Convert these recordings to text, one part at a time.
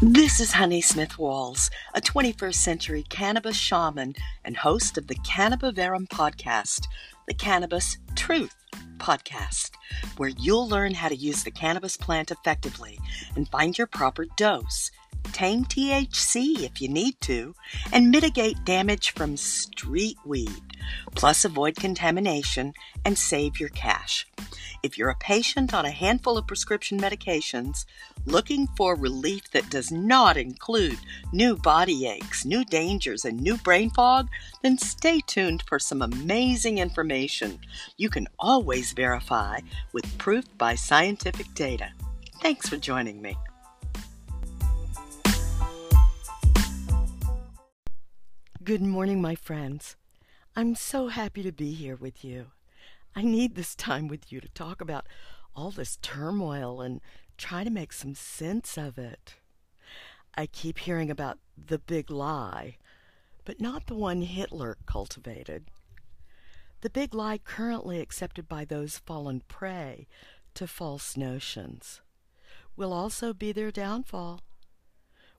This is Honey Smith Walls, a 21st century cannabis shaman and host of the Cannabaverum podcast, the Cannabis Truth podcast, where you'll learn how to use the cannabis plant effectively and find your proper dose, tame THC if you need to, and mitigate damage from street weed, plus avoid contamination and save your cash. If you're a patient on a handful of prescription medications looking for relief that does not include new body aches, new dangers, and new brain fog, then stay tuned for some amazing information you can always verify with proof by scientific data. Thanks for joining me. Good morning, my friends. I'm so happy to be here with you. I need this time with you to talk about all this turmoil and try to make some sense of it. I keep hearing about the big lie, but not the one Hitler cultivated. The big lie currently accepted by those fallen prey to false notions will also be their downfall.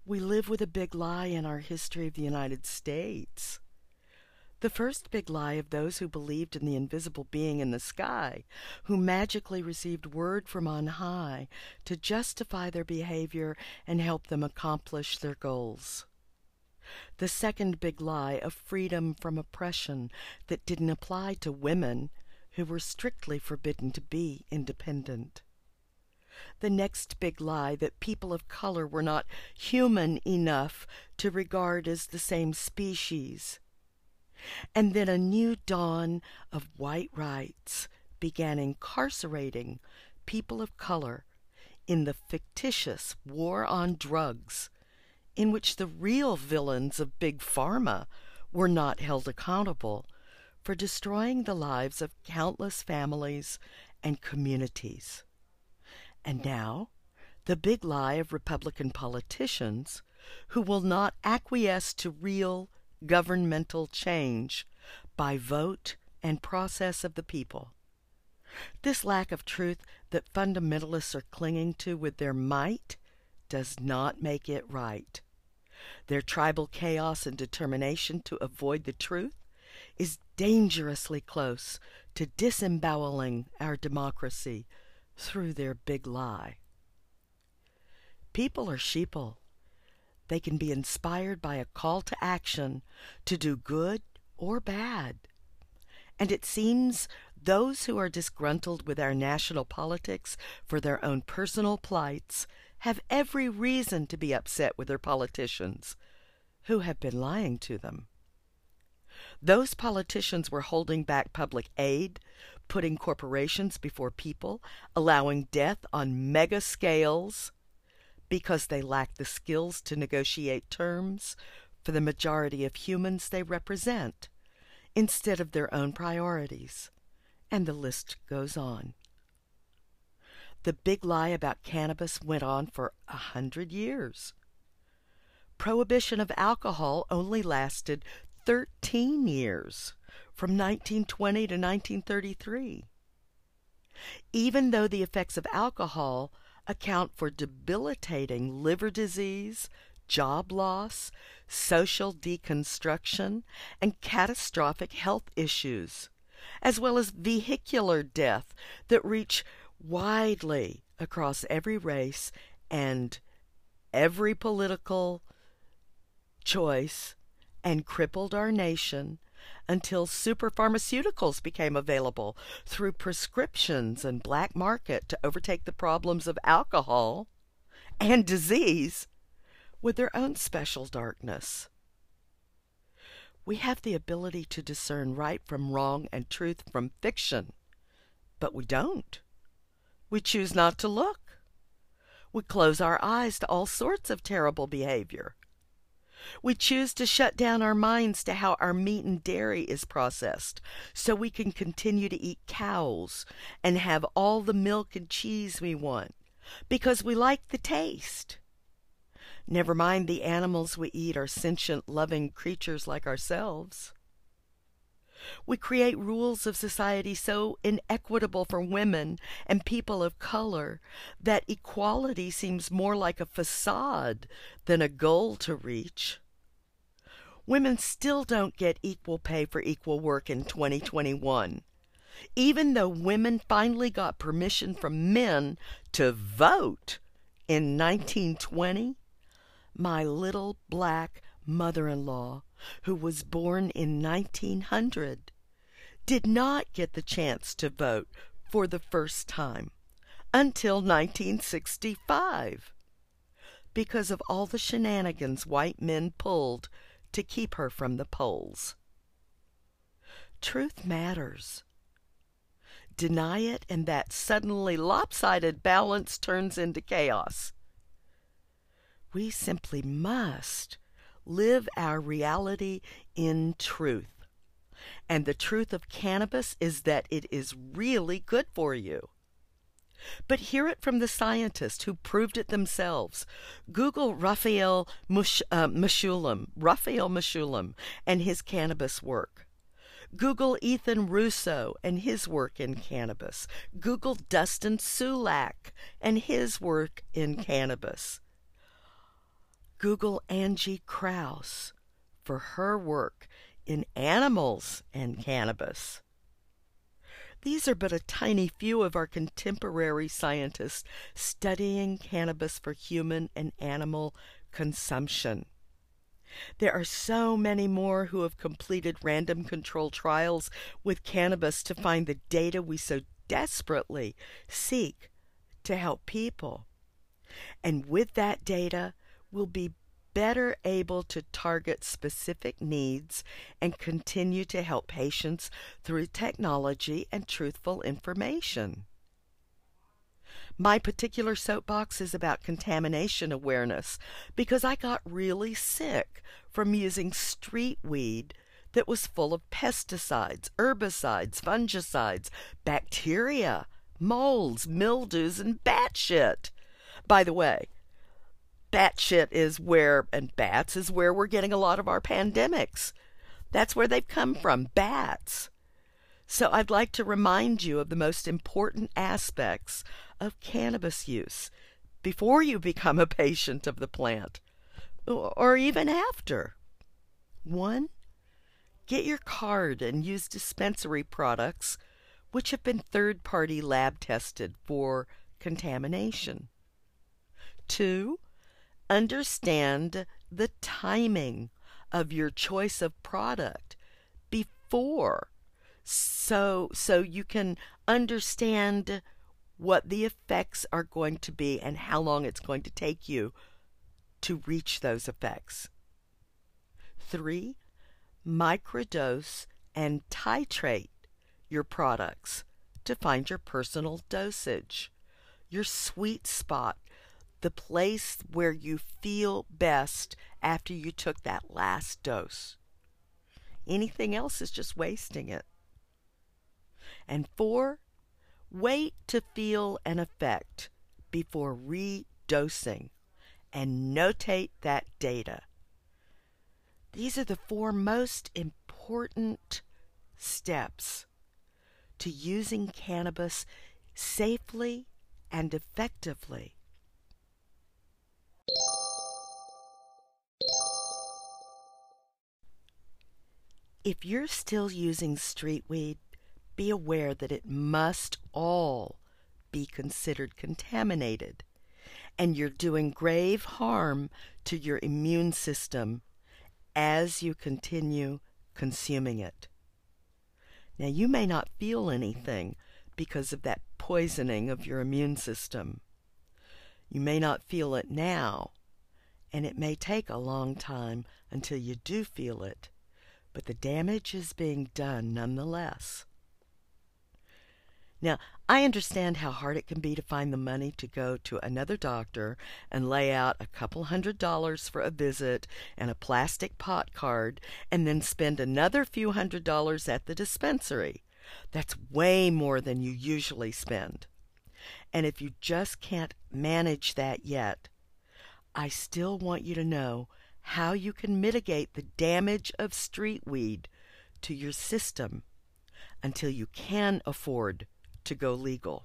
We live with a big lie in our history of the United States. The first big lie of those who believed in the invisible being in the sky, who magically received word from on high to justify their behavior and help them accomplish their goals. The second big lie of freedom from oppression that didn't apply to women who were strictly forbidden to be independent. The next big lie that people of color were not human enough to regard as the same species and then a new dawn of white rights began incarcerating people of color in the fictitious war on drugs, in which the real villains of Big Pharma were not held accountable for destroying the lives of countless families and communities. And now, the big lie of Republican politicians who will not acquiesce to real governmental change by vote and process of the people. This lack of truth that fundamentalists are clinging to with their might does not make it right. Their tribal chaos and determination to avoid the truth is dangerously close to disemboweling our democracy through their big lie. People are sheeple they can be inspired by a call to action to do good or bad. And it seems those who are disgruntled with our national politics for their own personal plights have every reason to be upset with their politicians, who have been lying to them. Those politicians were holding back public aid, putting corporations before people, allowing death on mega scales, because they lack the skills to negotiate terms for the majority of humans they represent instead of their own priorities. And the list goes on. The big lie about cannabis went on for a hundred years. Prohibition of alcohol only lasted 13 years, from 1920 to 1933. Even though the effects of alcohol account for debilitating liver disease, job loss, social deconstruction, and catastrophic health issues, as well as vehicular death that reach widely across every race and every political choice and crippled our nation until superpharmaceuticals became available through prescriptions and black market to overtake the problems of alcohol and disease with their own special darkness. We have the ability to discern right from wrong and truth from fiction, but we don't. We choose not to look. We close our eyes to all sorts of terrible behavior. We choose to shut down our minds to how our meat and dairy is processed so we can continue to eat cows and have all the milk and cheese we want because we like the taste. Never mind the animals we eat are sentient, loving creatures like ourselves. We create rules of society so inequitable for women and people of color that equality seems more like a facade than a goal to reach. Women still don't get equal pay for equal work in 2021. Even though women finally got permission from men to vote in 1920, my little black mother in law, who was born in 1900, did not get the chance to vote for the first time until 1965 because of all the shenanigans white men pulled to keep her from the polls. Truth matters. Deny it, and that suddenly lopsided balance turns into chaos. We simply must live our reality in truth. And the truth of cannabis is that it is really good for you. But hear it from the scientists who proved it themselves. Google Raphael Mush, uh, Raphael Mechoulam, and his cannabis work. Google Ethan Russo and his work in cannabis. Google Dustin Sulak and his work in cannabis. Google Angie Krause for her work in animals and cannabis. These are but a tiny few of our contemporary scientists studying cannabis for human and animal consumption. There are so many more who have completed random control trials with cannabis to find the data we so desperately seek to help people. And with that data, we'll be better able to target specific needs and continue to help patients through technology and truthful information. My particular soapbox is about contamination awareness because I got really sick from using street weed that was full of pesticides, herbicides, fungicides, bacteria, molds, mildews, and bat shit. By the way, bat shit is where, and bats is where we're getting a lot of our pandemics. That's where they've come from, bats. So I'd like to remind you of the most important aspects of cannabis use before you become a patient of the plant, or even after. One, get your card and use dispensary products which have been third party lab tested for contamination. Two, understand the timing of your choice of product before so so you can understand what the effects are going to be and how long it's going to take you to reach those effects. 3. Microdose and titrate your products to find your personal dosage, your sweet spot, the place where you feel best after you took that last dose. Anything else is just wasting it. And four, Wait to feel an effect before redosing and notate that data. These are the four most important steps to using cannabis safely and effectively. If you're still using street weed, be aware that it must all be considered contaminated, and you're doing grave harm to your immune system as you continue consuming it. Now, you may not feel anything because of that poisoning of your immune system. You may not feel it now, and it may take a long time until you do feel it, but the damage is being done nonetheless. Now, I understand how hard it can be to find the money to go to another doctor and lay out a couple hundred dollars for a visit and a plastic pot card and then spend another few hundred dollars at the dispensary. That's way more than you usually spend. And if you just can't manage that yet, I still want you to know how you can mitigate the damage of street weed to your system until you can afford to go legal.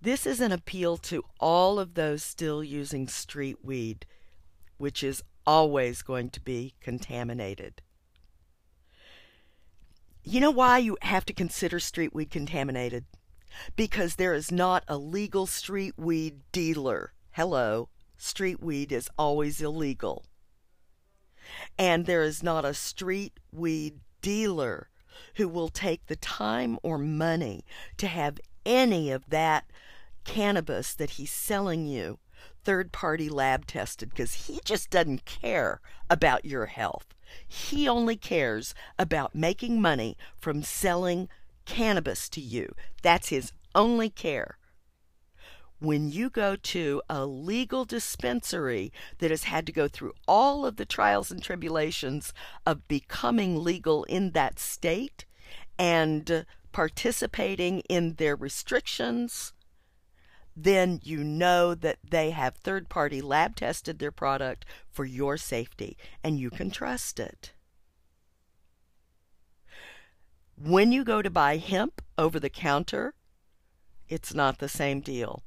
This is an appeal to all of those still using street weed, which is always going to be contaminated. You know why you have to consider street weed contaminated? Because there is not a legal street weed dealer. Hello, street weed is always illegal. And there is not a street weed dealer who will take the time or money to have any of that cannabis that he's selling you third party lab tested because he just doesn't care about your health. He only cares about making money from selling cannabis to you. That's his only care. When you go to a legal dispensary that has had to go through all of the trials and tribulations of becoming legal in that state and participating in their restrictions, then you know that they have third party lab tested their product for your safety and you can trust it. When you go to buy hemp over the counter, it's not the same deal.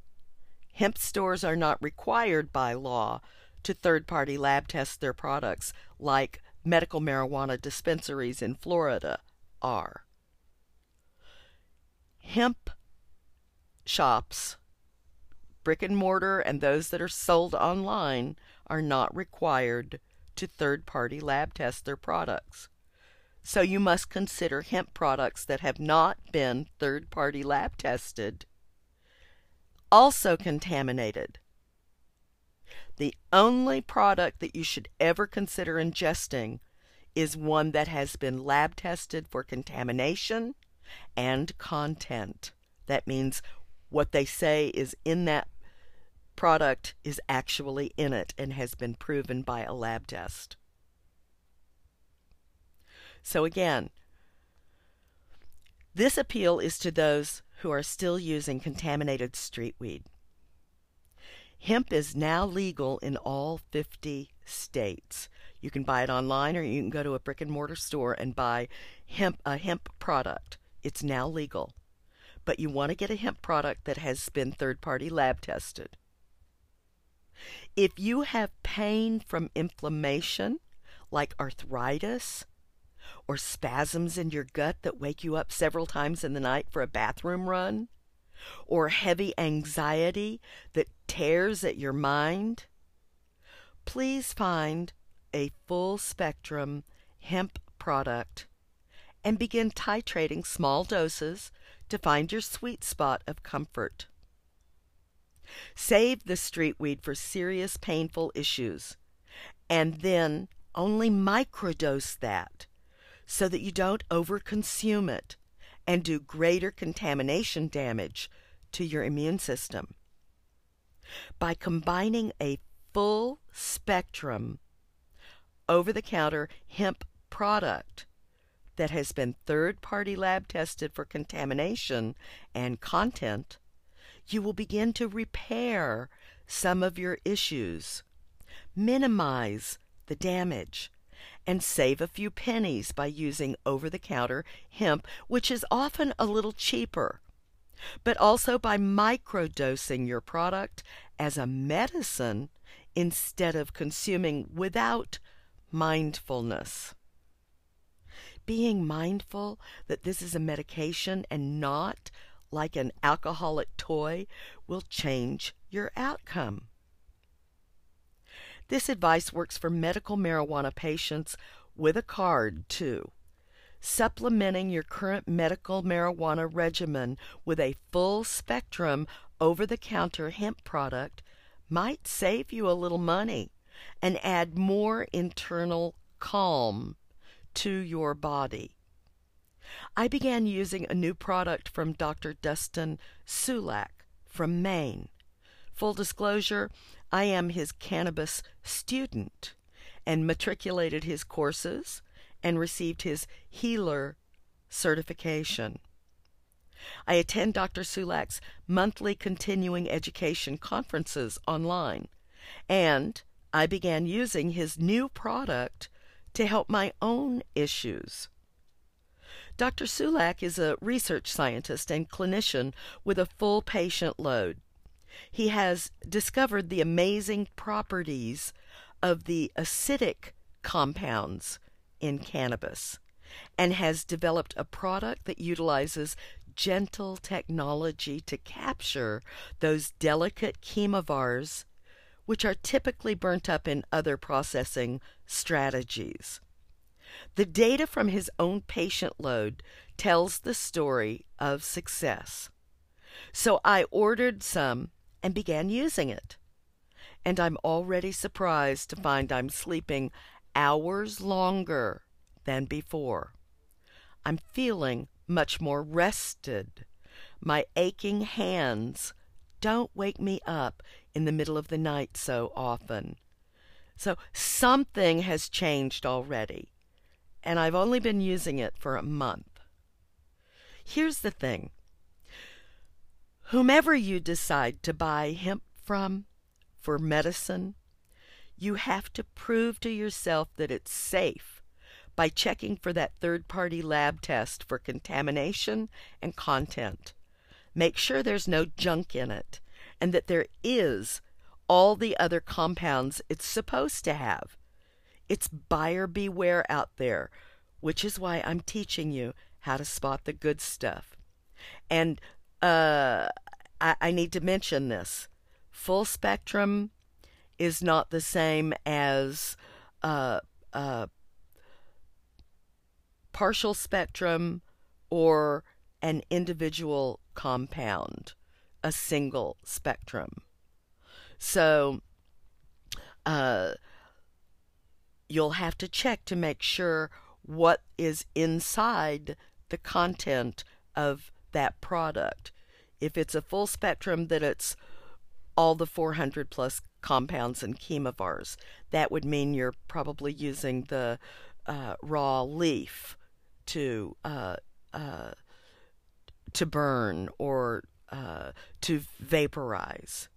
Hemp stores are not required by law to third party lab test their products like medical marijuana dispensaries in Florida are. Hemp shops brick and mortar and those that are sold online are not required to third party lab test their products. So you must consider hemp products that have not been third party lab tested also contaminated. The only product that you should ever consider ingesting is one that has been lab tested for contamination and content. That means what they say is in that product is actually in it and has been proven by a lab test. So again, this appeal is to those who are still using contaminated street weed. Hemp is now legal in all 50 states. You can buy it online or you can go to a brick and mortar store and buy hemp a hemp product. It's now legal. But you want to get a hemp product that has been third party lab tested. If you have pain from inflammation, like arthritis, or spasms in your gut that wake you up several times in the night for a bathroom run, or heavy anxiety that tears at your mind, please find a full spectrum hemp product and begin titrating small doses to find your sweet spot of comfort. Save the street weed for serious painful issues, and then only microdose that so that you don't overconsume it and do greater contamination damage to your immune system. By combining a full spectrum over the counter hemp product that has been third party lab tested for contamination and content you will begin to repair some of your issues, minimize the damage, and save a few pennies by using over the counter hemp, which is often a little cheaper, but also by microdosing your product as a medicine instead of consuming without mindfulness. Being mindful that this is a medication and not like an alcoholic toy will change your outcome. This advice works for medical marijuana patients with a card, too. Supplementing your current medical marijuana regimen with a full spectrum over the counter hemp product might save you a little money and add more internal calm to your body. I began using a new product from Dr. Dustin Sulak from Maine. Full disclosure, I am his cannabis student and matriculated his courses and received his healer certification. I attend Dr. Sulak's monthly continuing education conferences online, and I began using his new product to help my own issues. Dr. Sulak is a research scientist and clinician with a full patient load. He has discovered the amazing properties of the acidic compounds in cannabis and has developed a product that utilizes gentle technology to capture those delicate chemovars which are typically burnt up in other processing strategies. The data from his own patient load tells the story of success. So I ordered some and began using it. And I'm already surprised to find I'm sleeping hours longer than before. I'm feeling much more rested. My aching hands don't wake me up in the middle of the night so often. So something has changed already, and I've only been using it for a month. Here's the thing whomever you decide to buy hemp from for medicine, you have to prove to yourself that it's safe by checking for that third party lab test for contamination and content. Make sure there's no junk in it and that there is all the other compounds it's supposed to have. It's buyer beware out there, which is why I'm teaching you how to spot the good stuff. And uh, I, I need to mention this full spectrum is not the same as uh, uh, partial spectrum or an individual compound a single spectrum. So uh, you'll have to check to make sure what is inside the content of that product. If it's a full spectrum, that it's all the 400 plus compounds and chemovars. That would mean you're probably using the uh, raw leaf to uh, uh, to burn or uh, to vaporize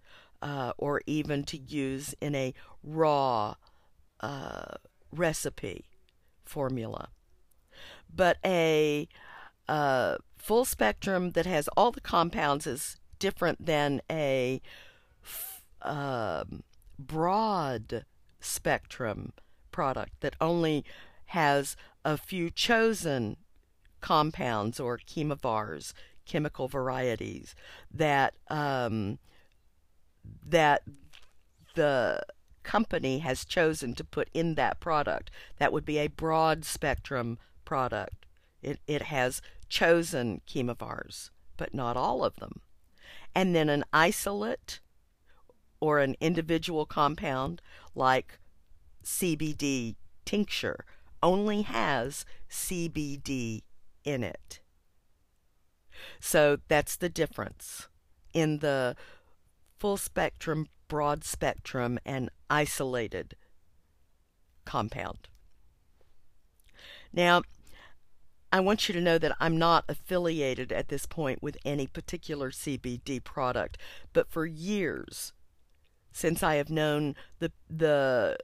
uh, or even to use in a raw uh, recipe formula. But a full spectrum that has all the compounds is different than a um, broad spectrum product that only has a few chosen compounds or chemovars chemical varieties that um, that the company has chosen to put in that product. That would be a broad spectrum product. It, it has chosen chemovars, but not all of them. And then an isolate or an individual compound like CBD tincture only has CBD in it. So that's the difference in the full spectrum, broad spectrum, and isolated compound. Now, I want you to know that I'm not affiliated at this point with any particular CBD product, but for years, since I have known the the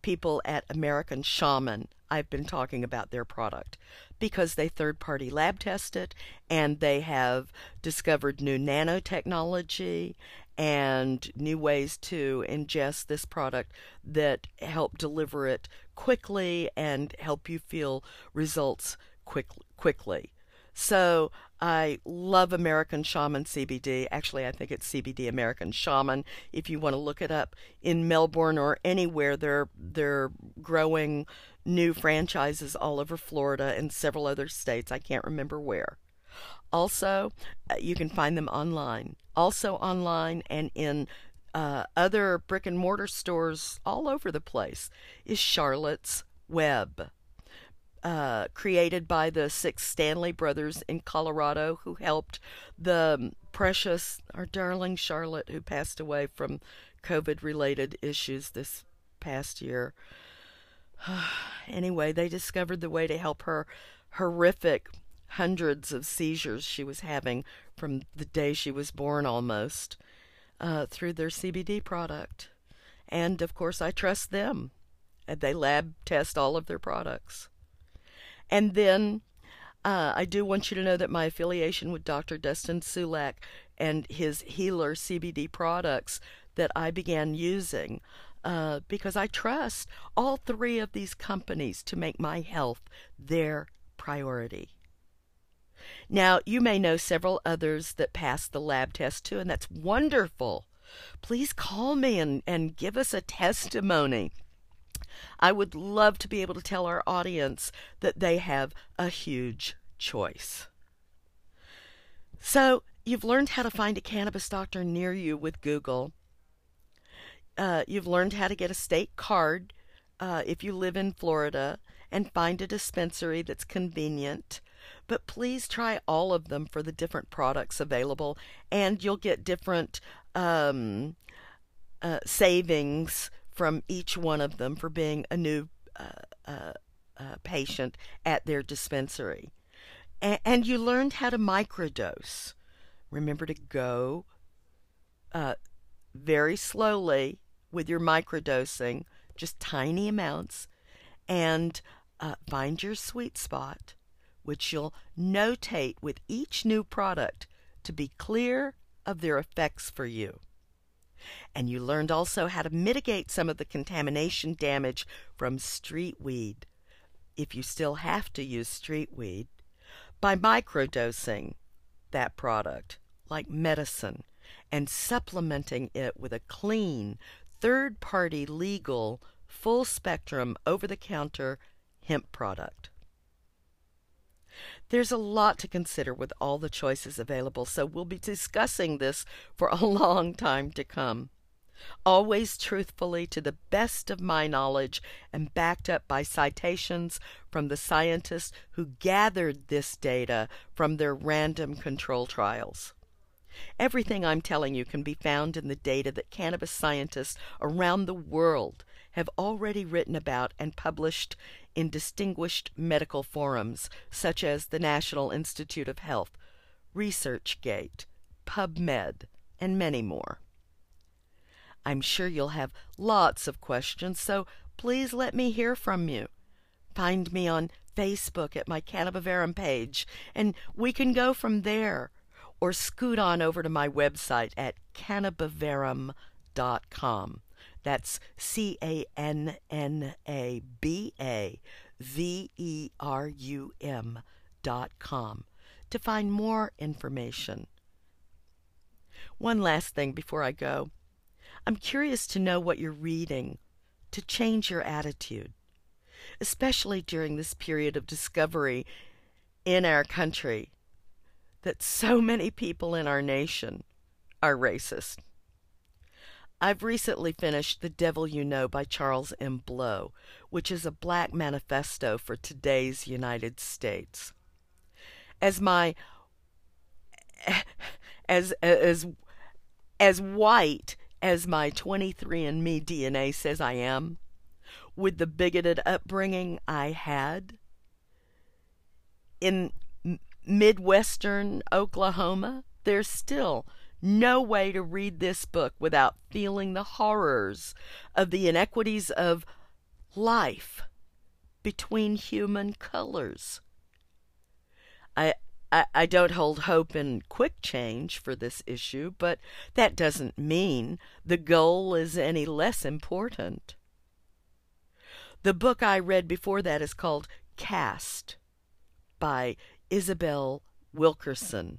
people at American Shaman, I've been talking about their product because they third party lab test it and they have discovered new nanotechnology and new ways to ingest this product that help deliver it quickly and help you feel results quick, quickly. So I love American Shaman CBD. Actually, I think it's CBD American Shaman. If you want to look it up in Melbourne or anywhere, they're they're growing new franchises all over Florida and several other states. I can't remember where. Also, uh, you can find them online. Also online and in uh, other brick and mortar stores all over the place is Charlotte's Web uh, created by the six Stanley brothers in Colorado who helped the precious, our darling Charlotte, who passed away from COVID related issues this past year. anyway, they discovered the way to help her horrific hundreds of seizures she was having from the day she was born almost uh, through their CBD product. And of course, I trust them and they lab test all of their products. And then uh, I do want you to know that my affiliation with Dr. Dustin Sulak and his Healer CBD products that I began using uh, because I trust all three of these companies to make my health their priority. Now, you may know several others that passed the lab test too, and that's wonderful. Please call me and, and give us a testimony. I would love to be able to tell our audience that they have a huge choice. So, you've learned how to find a cannabis doctor near you with Google. Uh, you've learned how to get a state card uh, if you live in Florida and find a dispensary that's convenient. But please try all of them for the different products available, and you'll get different um, uh, savings from each one of them for being a new uh, uh, uh patient at their dispensary. A- and you learned how to microdose. Remember to go uh, very slowly with your microdosing, just tiny amounts, and uh, find your sweet spot, which you'll notate with each new product to be clear of their effects for you. And you learned also how to mitigate some of the contamination damage from street weed, if you still have to use street weed, by microdosing that product like medicine and supplementing it with a clean, third party legal, full spectrum, over the counter hemp product. There's a lot to consider with all the choices available, so we'll be discussing this for a long time to come. Always truthfully to the best of my knowledge and backed up by citations from the scientists who gathered this data from their random control trials. Everything I'm telling you can be found in the data that cannabis scientists around the world have already written about and published in distinguished medical forums such as the National Institute of Health, ResearchGate, PubMed, and many more. I'm sure you'll have lots of questions, so please let me hear from you. Find me on Facebook at my Cannabaverum page, and we can go from there, or scoot on over to my website at cannabaverum.com. That's C A N N A B A V E R U M dot com to find more information. One last thing before I go. I'm curious to know what you're reading to change your attitude, especially during this period of discovery in our country that so many people in our nation are racist. I've recently finished The Devil You Know by Charles M. Blow, which is a black manifesto for today's United States. As my as as as white as my 23andMe DNA says I am, with the bigoted upbringing I had in Midwestern Oklahoma, there's still no way to read this book without feeling the horrors of the inequities of life between human colors. I, I, I don't hold hope in quick change for this issue, but that doesn't mean the goal is any less important. The book I read before that is called Caste by Isabel Wilkerson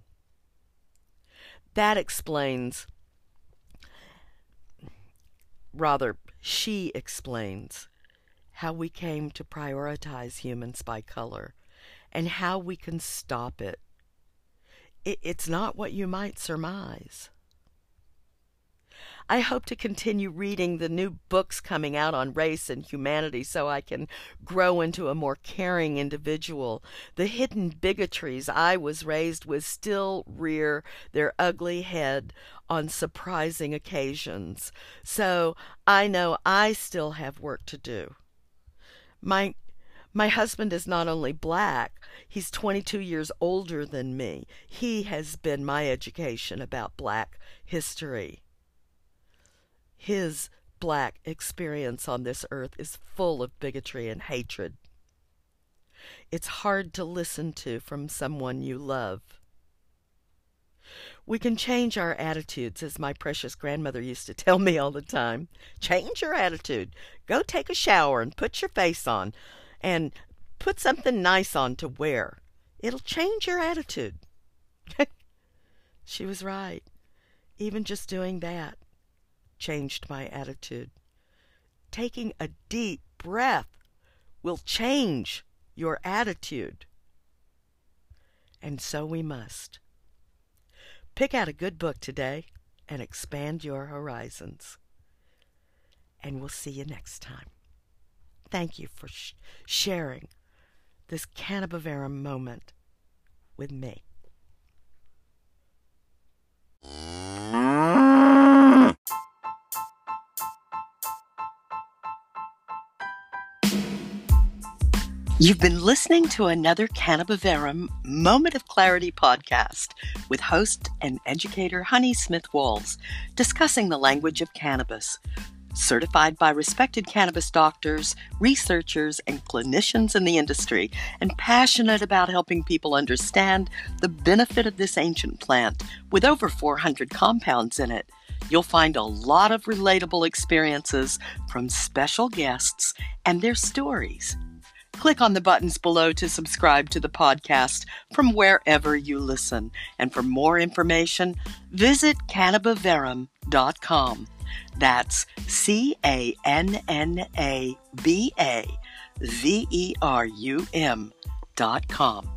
that explains, rather, she explains how we came to prioritize humans by color and how we can stop it. it it's not what you might surmise. I hope to continue reading the new books coming out on race and humanity so I can grow into a more caring individual. The hidden bigotries I was raised with still rear their ugly head on surprising occasions. So I know I still have work to do. My my husband is not only black, he's 22 years older than me. He has been my education about black history his black experience on this earth is full of bigotry and hatred. It's hard to listen to from someone you love. We can change our attitudes, as my precious grandmother used to tell me all the time. Change your attitude. Go take a shower and put your face on and put something nice on to wear. It'll change your attitude. she was right. Even just doing that changed my attitude. Taking a deep breath will change your attitude. And so we must. Pick out a good book today and expand your horizons. And we'll see you next time. Thank you for sh- sharing this Cannabaverum moment with me. You've been listening to another Cannabaverum Moment of Clarity podcast with host and educator Honey Smith Walls discussing the language of cannabis. Certified by respected cannabis doctors, researchers, and clinicians in the industry, and passionate about helping people understand the benefit of this ancient plant with over 400 compounds in it. You'll find a lot of relatable experiences from special guests and their stories. Click on the buttons below to subscribe to the podcast from wherever you listen. And for more information, visit cannabaverum.com. That's C A N N A B A V E R U M dot com.